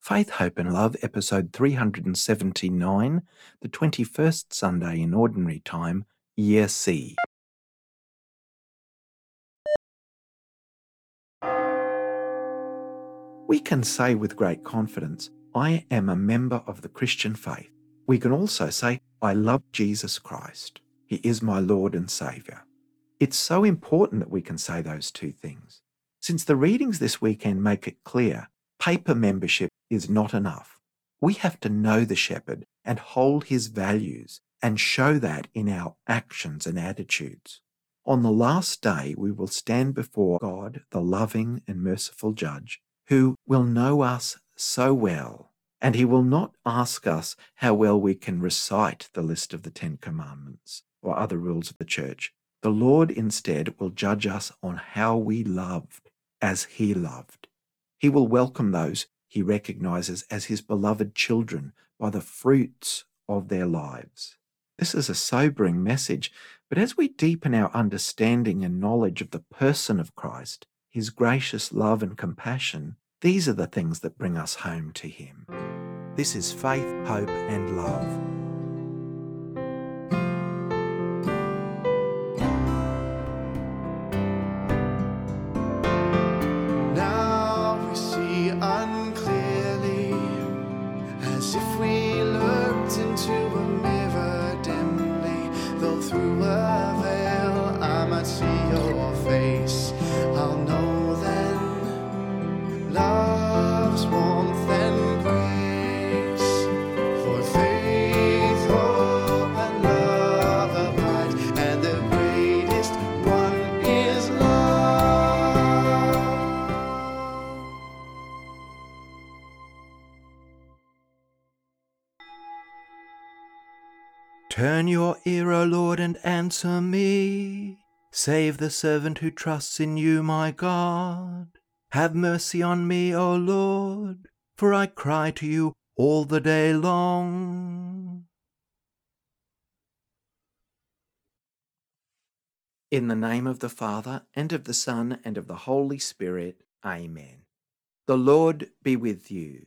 Faith, Hope and Love, episode 379, the 21st Sunday in Ordinary Time, Year C. We can say with great confidence, I am a member of the Christian faith. We can also say, I love Jesus Christ. He is my Lord and Saviour. It's so important that we can say those two things. Since the readings this weekend make it clear, paper membership is not enough. We have to know the shepherd and hold his values and show that in our actions and attitudes. On the last day, we will stand before God, the loving and merciful judge, who will know us so well, and he will not ask us how well we can recite the list of the Ten Commandments or other rules of the church. The Lord instead will judge us on how we loved as he loved. He will welcome those he recognizes as his beloved children by the fruits of their lives. This is a sobering message, but as we deepen our understanding and knowledge of the person of Christ, his gracious love and compassion, these are the things that bring us home to him. This is faith, hope, and love. Answer me. Save the servant who trusts in you, my God. Have mercy on me, O Lord, for I cry to you all the day long. In the name of the Father, and of the Son, and of the Holy Spirit, Amen. The Lord be with you.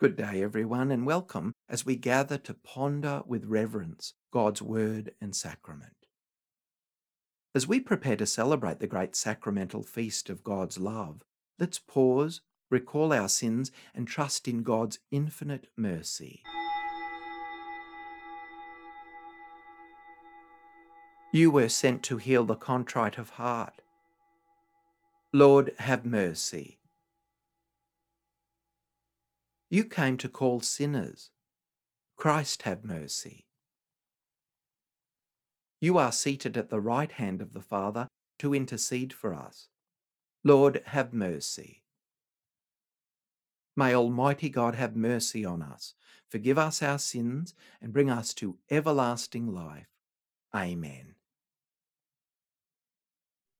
Good day, everyone, and welcome as we gather to ponder with reverence God's Word and Sacrament. As we prepare to celebrate the great sacramental feast of God's love, let's pause, recall our sins, and trust in God's infinite mercy. You were sent to heal the contrite of heart. Lord, have mercy. You came to call sinners. Christ have mercy. You are seated at the right hand of the Father to intercede for us. Lord, have mercy. May Almighty God have mercy on us, forgive us our sins, and bring us to everlasting life. Amen.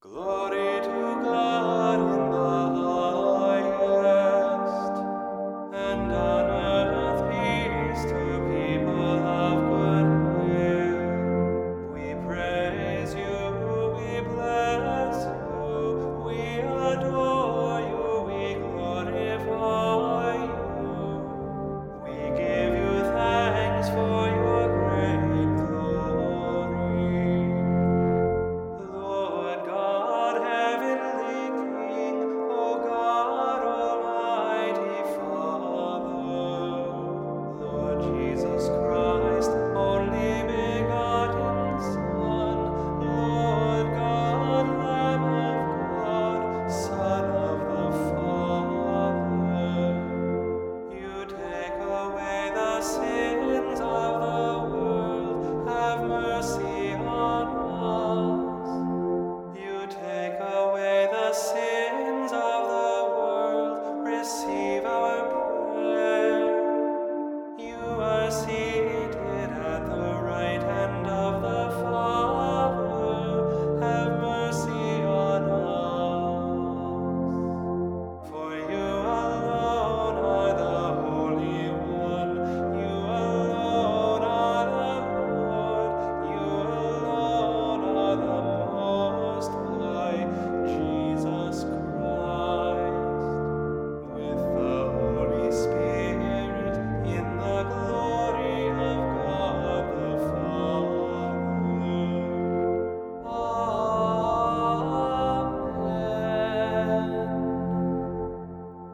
Glory to God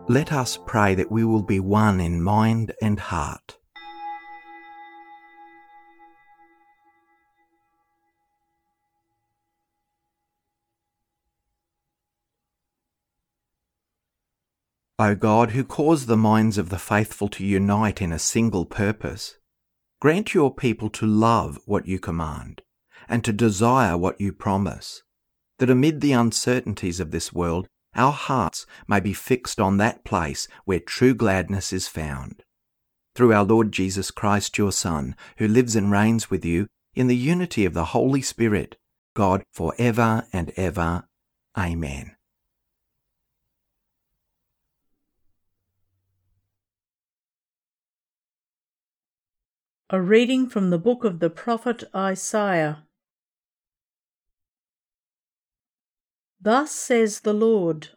Let us pray that we will be one in mind and heart. O God, who cause the minds of the faithful to unite in a single purpose, grant your people to love what you command and to desire what you promise, that amid the uncertainties of this world, our hearts may be fixed on that place where true gladness is found. Through our Lord Jesus Christ, your Son, who lives and reigns with you in the unity of the Holy Spirit, God for ever and ever. Amen. A reading from the book of the prophet Isaiah. Thus says the Lord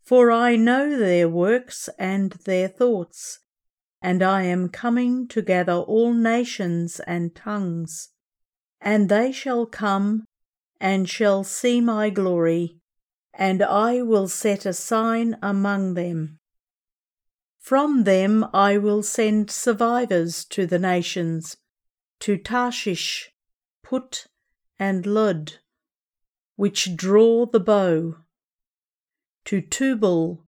For I know their works and their thoughts, and I am coming to gather all nations and tongues, and they shall come and shall see my glory, and I will set a sign among them. From them I will send survivors to the nations, to Tarshish, Put, and Lud, which draw the bow, to Tubal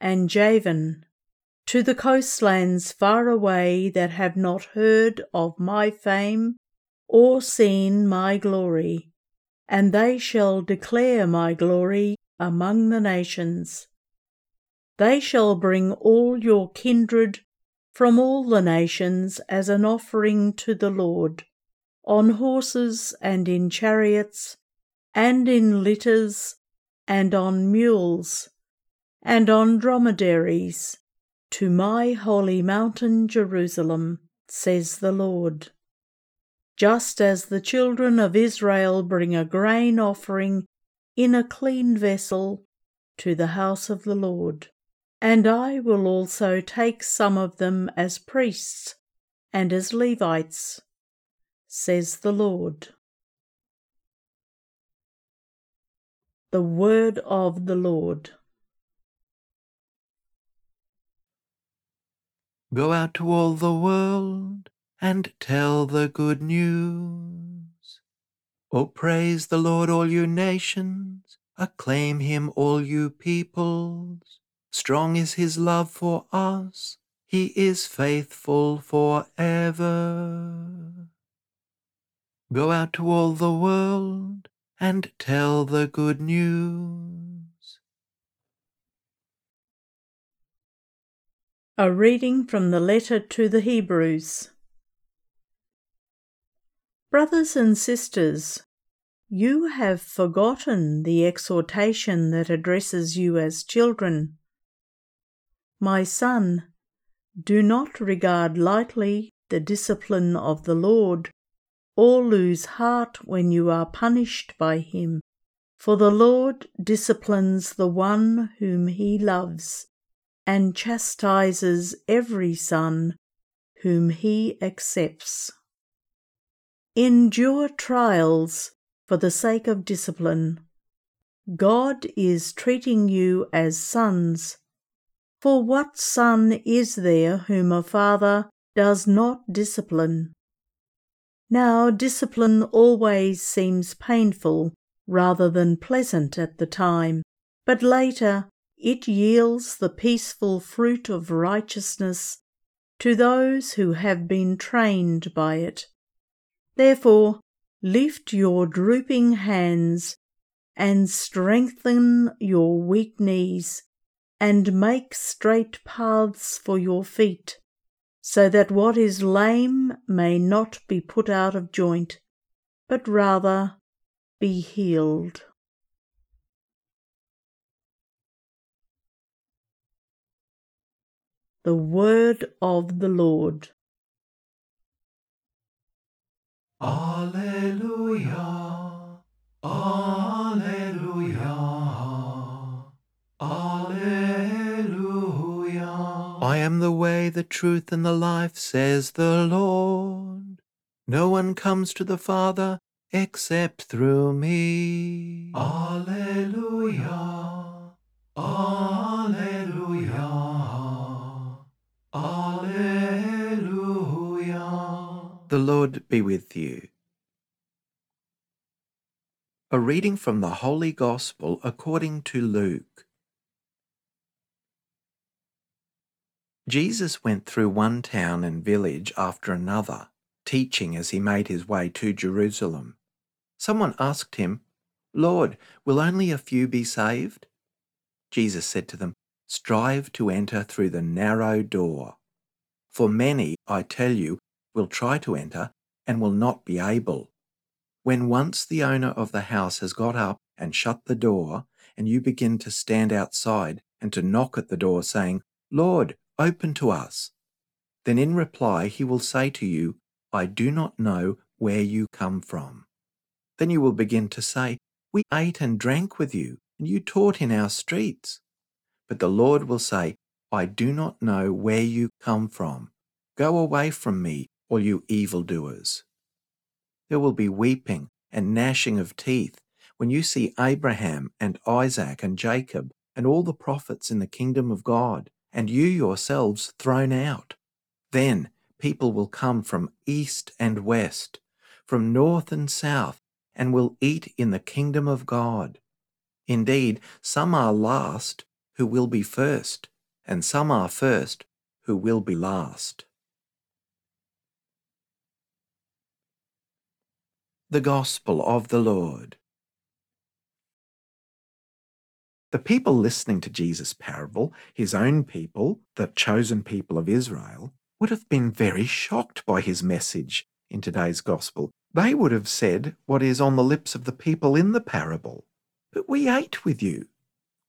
and Javan, to the coastlands far away that have not heard of my fame or seen my glory, and they shall declare my glory among the nations. They shall bring all your kindred from all the nations as an offering to the Lord, on horses and in chariots, and in litters, and on mules, and on dromedaries, to my holy mountain Jerusalem, says the Lord. Just as the children of Israel bring a grain offering in a clean vessel to the house of the Lord. And I will also take some of them as priests and as Levites, says the Lord. The word of the Lord. Go out to all the world and tell the good news. Oh, praise the Lord, all you nations, acclaim him, all you peoples. Strong is his love for us, he is faithful forever. Go out to all the world and tell the good news. A reading from the letter to the Hebrews. Brothers and sisters, you have forgotten the exhortation that addresses you as children. My son, do not regard lightly the discipline of the Lord, or lose heart when you are punished by him. For the Lord disciplines the one whom he loves, and chastises every son whom he accepts. Endure trials for the sake of discipline. God is treating you as sons. For what son is there whom a father does not discipline? Now, discipline always seems painful rather than pleasant at the time, but later it yields the peaceful fruit of righteousness to those who have been trained by it. Therefore, lift your drooping hands and strengthen your weak knees and make straight paths for your feet, so that what is lame may not be put out of joint, but rather be healed. The Word of the Lord. Alleluia. Alleluia. I am the way, the truth, and the life, says the Lord. No one comes to the Father except through me. Alleluia. Alleluia. Alleluia. The Lord be with you. A reading from the Holy Gospel according to Luke. Jesus went through one town and village after another, teaching as he made his way to Jerusalem. Someone asked him, Lord, will only a few be saved? Jesus said to them, Strive to enter through the narrow door. For many, I tell you, will try to enter and will not be able. When once the owner of the house has got up and shut the door, and you begin to stand outside and to knock at the door, saying, Lord, open to us, then in reply he will say to you, I do not know where you come from. Then you will begin to say, We ate and drank with you, and you taught in our streets. But the Lord will say, I do not know where you come from. Go away from me, all you evildoers. There will be weeping and gnashing of teeth when you see Abraham and Isaac and Jacob and all the prophets in the kingdom of God, and you yourselves thrown out. Then people will come from east and west, from north and south, and will eat in the kingdom of God. Indeed, some are last who will be first, and some are first who will be last. The Gospel of the Lord. The people listening to Jesus' parable, his own people, the chosen people of Israel, would have been very shocked by his message in today's Gospel. They would have said what is on the lips of the people in the parable. But we ate with you.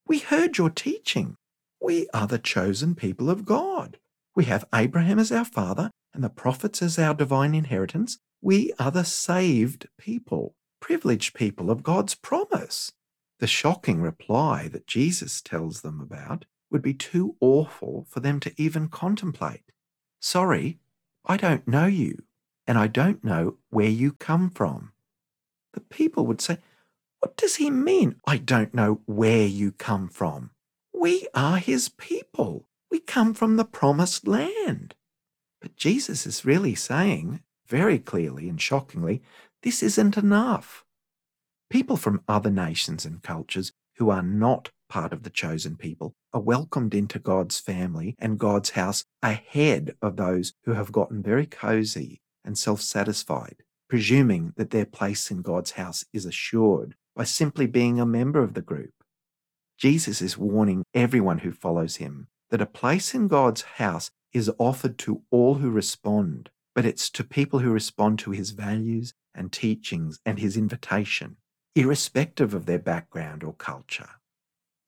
We heard your teaching. We are the chosen people of God. We have Abraham as our father and the prophets as our divine inheritance. We are the saved people, privileged people of God's promise. The shocking reply that Jesus tells them about would be too awful for them to even contemplate. Sorry, I don't know you, and I don't know where you come from. The people would say, What does he mean? I don't know where you come from. We are his people. We come from the promised land. But Jesus is really saying, very clearly and shockingly, this isn't enough. People from other nations and cultures who are not part of the chosen people are welcomed into God's family and God's house ahead of those who have gotten very cozy and self satisfied, presuming that their place in God's house is assured by simply being a member of the group. Jesus is warning everyone who follows him that a place in God's house is offered to all who respond, but it's to people who respond to his values and teachings and his invitation, irrespective of their background or culture.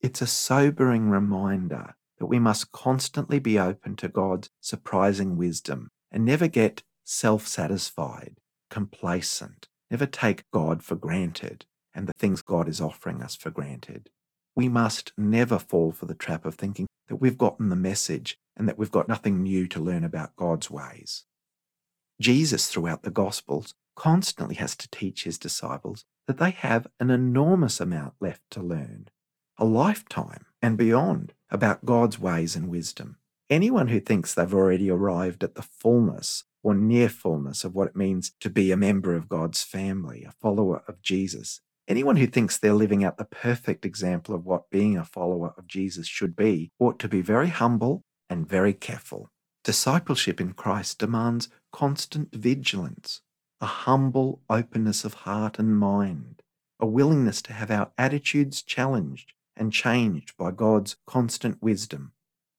It's a sobering reminder that we must constantly be open to God's surprising wisdom and never get self satisfied, complacent, never take God for granted and the things God is offering us for granted. We must never fall for the trap of thinking that we've gotten the message and that we've got nothing new to learn about God's ways. Jesus, throughout the Gospels, constantly has to teach his disciples that they have an enormous amount left to learn, a lifetime and beyond, about God's ways and wisdom. Anyone who thinks they've already arrived at the fullness or near fullness of what it means to be a member of God's family, a follower of Jesus, anyone who thinks they're living out the perfect example of what being a follower of Jesus should be ought to be very humble and very careful. Discipleship in Christ demands constant vigilance, a humble openness of heart and mind, a willingness to have our attitudes challenged and changed by God's constant wisdom.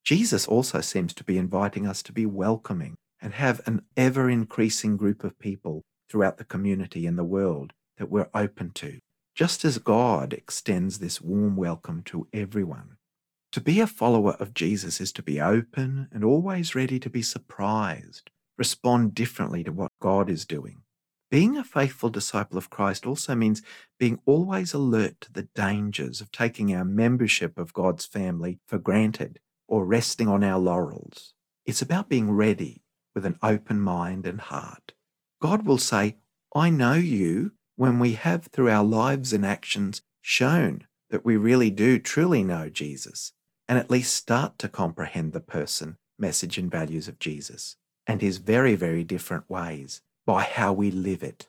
Jesus also seems to be inviting us to be welcoming and have an ever increasing group of people throughout the community and the world that we're open to, just as God extends this warm welcome to everyone. To be a follower of Jesus is to be open and always ready to be surprised, respond differently to what God is doing. Being a faithful disciple of Christ also means being always alert to the dangers of taking our membership of God's family for granted or resting on our laurels. It's about being ready with an open mind and heart. God will say, I know you when we have, through our lives and actions, shown that we really do truly know Jesus and at least start to comprehend the person, message, and values of Jesus and his very, very different ways by how we live it.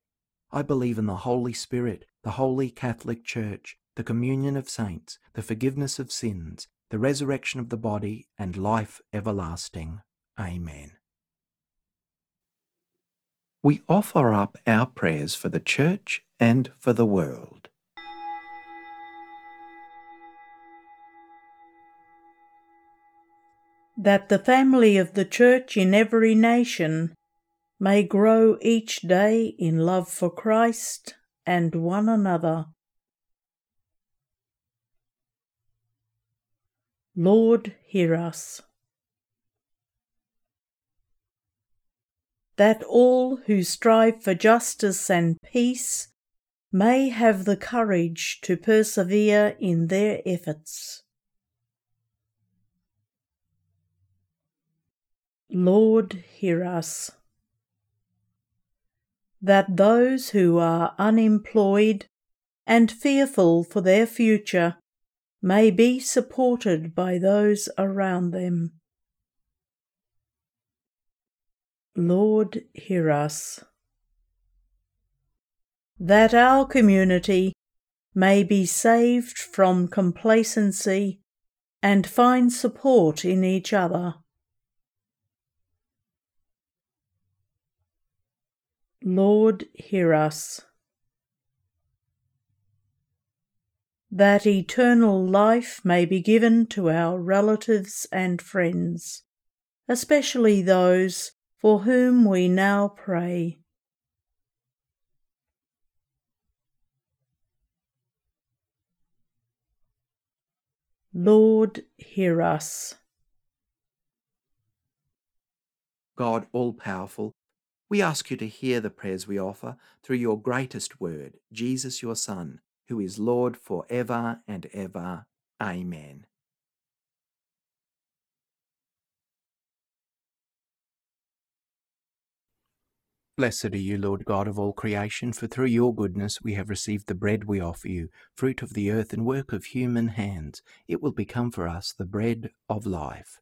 I believe in the Holy Spirit, the Holy Catholic Church, the communion of saints, the forgiveness of sins, the resurrection of the body, and life everlasting. Amen. We offer up our prayers for the Church and for the world. That the family of the Church in every nation may grow each day in love for Christ and one another. Lord, hear us. That all who strive for justice and peace may have the courage to persevere in their efforts. Lord, hear us that those who are unemployed and fearful for their future may be supported by those around them. Lord, hear us. That our community may be saved from complacency and find support in each other. Lord, hear us. That eternal life may be given to our relatives and friends, especially those for whom we now pray. Lord, hear us. God all powerful, we ask you to hear the prayers we offer through your greatest word, Jesus your Son, who is Lord for ever and ever. Amen. Blessed are you, Lord God of all creation, for through your goodness we have received the bread we offer you, fruit of the earth and work of human hands. It will become for us the bread of life.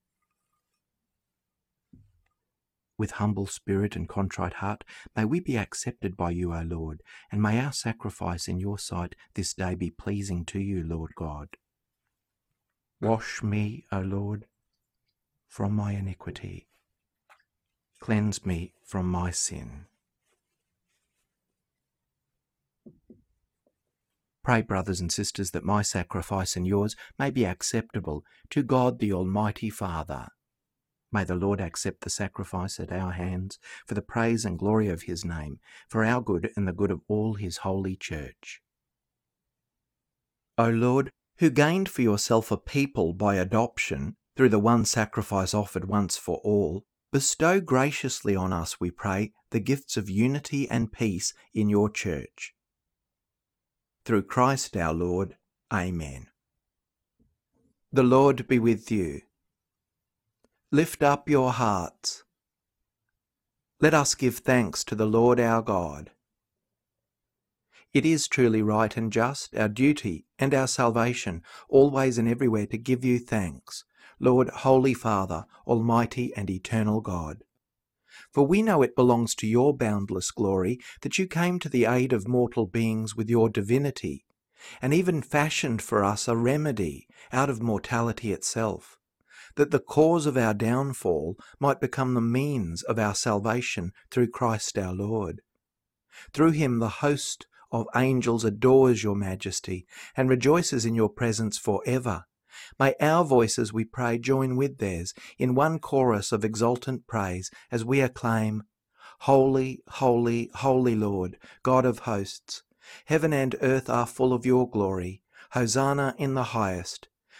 with humble spirit and contrite heart, may we be accepted by you, O Lord, and may our sacrifice in your sight this day be pleasing to you, Lord God. Wash me, O Lord, from my iniquity. Cleanse me from my sin. Pray, brothers and sisters, that my sacrifice and yours may be acceptable to God the Almighty Father. May the Lord accept the sacrifice at our hands for the praise and glory of his name, for our good and the good of all his holy church. O Lord, who gained for yourself a people by adoption through the one sacrifice offered once for all, Bestow graciously on us, we pray, the gifts of unity and peace in your church. Through Christ our Lord. Amen. The Lord be with you. Lift up your hearts. Let us give thanks to the Lord our God. It is truly right and just, our duty and our salvation, always and everywhere to give you thanks, Lord, Holy Father, Almighty and Eternal God. For we know it belongs to your boundless glory that you came to the aid of mortal beings with your divinity, and even fashioned for us a remedy out of mortality itself, that the cause of our downfall might become the means of our salvation through Christ our Lord. Through him the host of angels adores your majesty and rejoices in your presence for ever. May our voices, we pray, join with theirs in one chorus of exultant praise as we acclaim, Holy, holy, holy Lord, God of hosts, heaven and earth are full of your glory. Hosanna in the highest.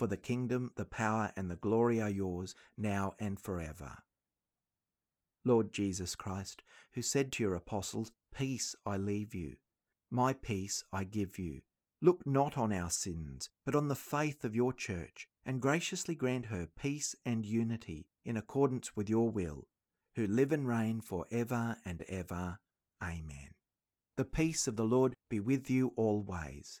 For the kingdom, the power, and the glory are yours, now and forever. Lord Jesus Christ, who said to your apostles, Peace I leave you, my peace I give you. Look not on our sins, but on the faith of your church, and graciously grant her peace and unity in accordance with your will who live and reign for ever and ever. Amen. The peace of the Lord be with you always.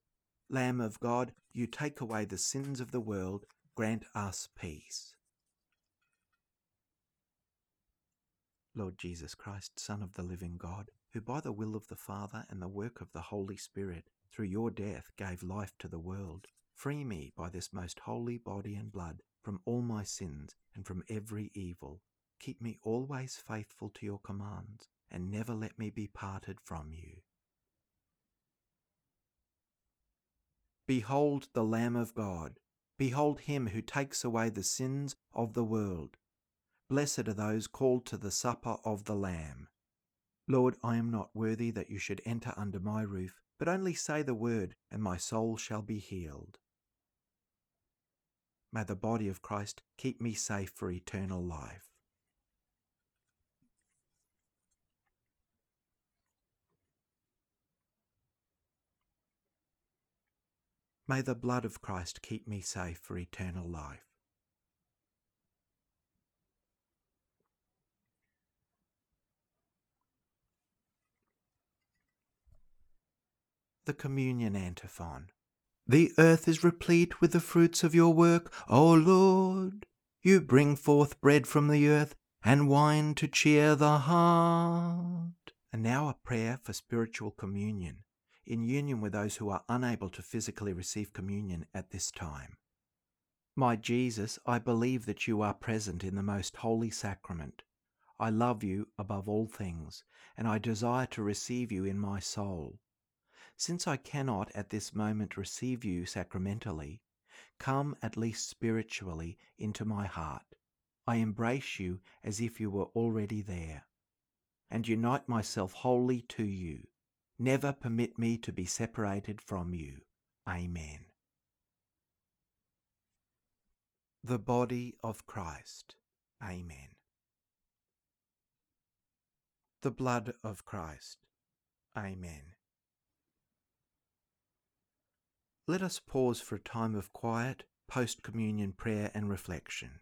Lamb of God, you take away the sins of the world, grant us peace. Lord Jesus Christ, Son of the living God, who by the will of the Father and the work of the Holy Spirit, through your death gave life to the world, free me by this most holy body and blood from all my sins and from every evil Keep me always faithful to your commands, and never let me be parted from you. Behold the Lamb of God. Behold him who takes away the sins of the world. Blessed are those called to the supper of the Lamb. Lord, I am not worthy that you should enter under my roof, but only say the word, and my soul shall be healed. May the body of Christ keep me safe for eternal life. May the blood of Christ keep me safe for eternal life. The Communion Antiphon. The earth is replete with the fruits of your work, O Lord. You bring forth bread from the earth and wine to cheer the heart. And now a prayer for spiritual communion in union with those who are unable to physically receive communion at this time. My Jesus, I believe that you are present in the most holy sacrament. I love you above all things, and I desire to receive you in my soul. Since I cannot at this moment receive you sacramentally, come at least spiritually into my heart. I embrace you as if you were already there, and unite myself wholly to you Never permit me to be separated from you. Amen. The body of Christ. Amen. The blood of Christ. Amen. Let us pause for a time of quiet, post communion prayer and reflection.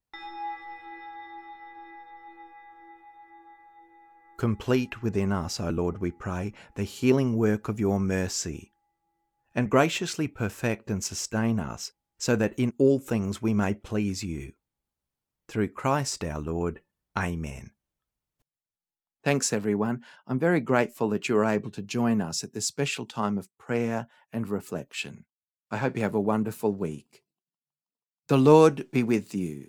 Complete within us, O Lord, we pray, the healing work of your mercy, and graciously perfect and sustain us, so that in all things we may please you. Through Christ our Lord. Amen. Thanks, everyone. I'm very grateful that you are able to join us at this special time of prayer and reflection. I hope you have a wonderful week. The Lord be with you.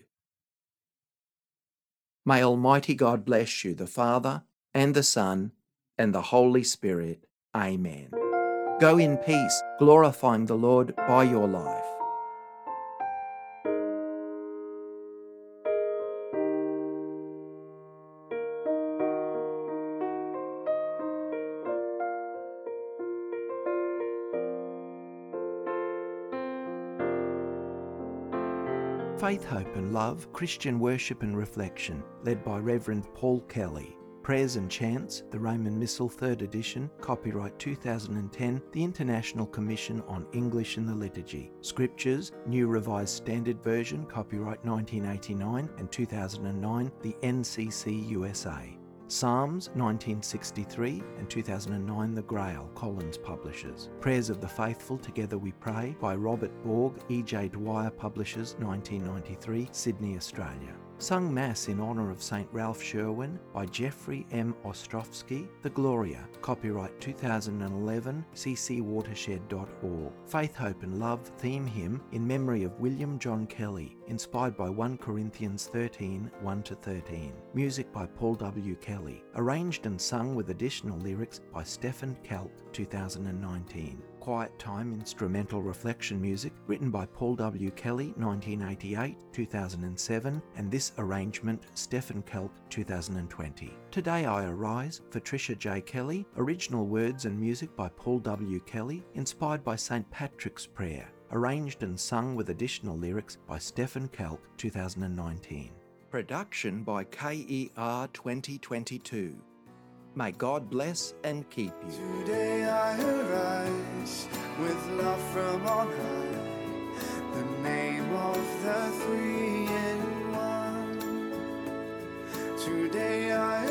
May Almighty God bless you, the Father, and the Son, and the Holy Spirit. Amen. Go in peace, glorifying the Lord by your life. Faith, Hope and Love Christian Worship and Reflection, led by Reverend Paul Kelly. Prayers and Chants, the Roman Missal, 3rd edition, copyright 2010, the International Commission on English in the Liturgy. Scriptures, New Revised Standard Version, copyright 1989 and 2009, the NCC USA. Psalms 1963 and 2009 The Grail, Collins Publishers. Prayers of the Faithful Together We Pray by Robert Borg, E.J. Dwyer Publishers 1993, Sydney, Australia. Sung Mass in honour of St. Ralph Sherwin by Jeffrey M. Ostrowski, The Gloria, copyright 2011, ccwatershed.org. Faith, Hope and Love theme hymn in memory of William John Kelly, inspired by 1 Corinthians 13 1 13. Music by Paul W. Kelly, arranged and sung with additional lyrics by Stephen Kelk, 2019. Quiet Time instrumental reflection music written by Paul W. Kelly 1988 2007 and this arrangement Stephen Kelp 2020. Today I Arise for J. Kelly, original words and music by Paul W. Kelly, inspired by St. Patrick's Prayer, arranged and sung with additional lyrics by Stephen Kelp 2019. Production by KER 2022. May God bless and keep you. Today I arise with love from on high, the name of the three in one. Today I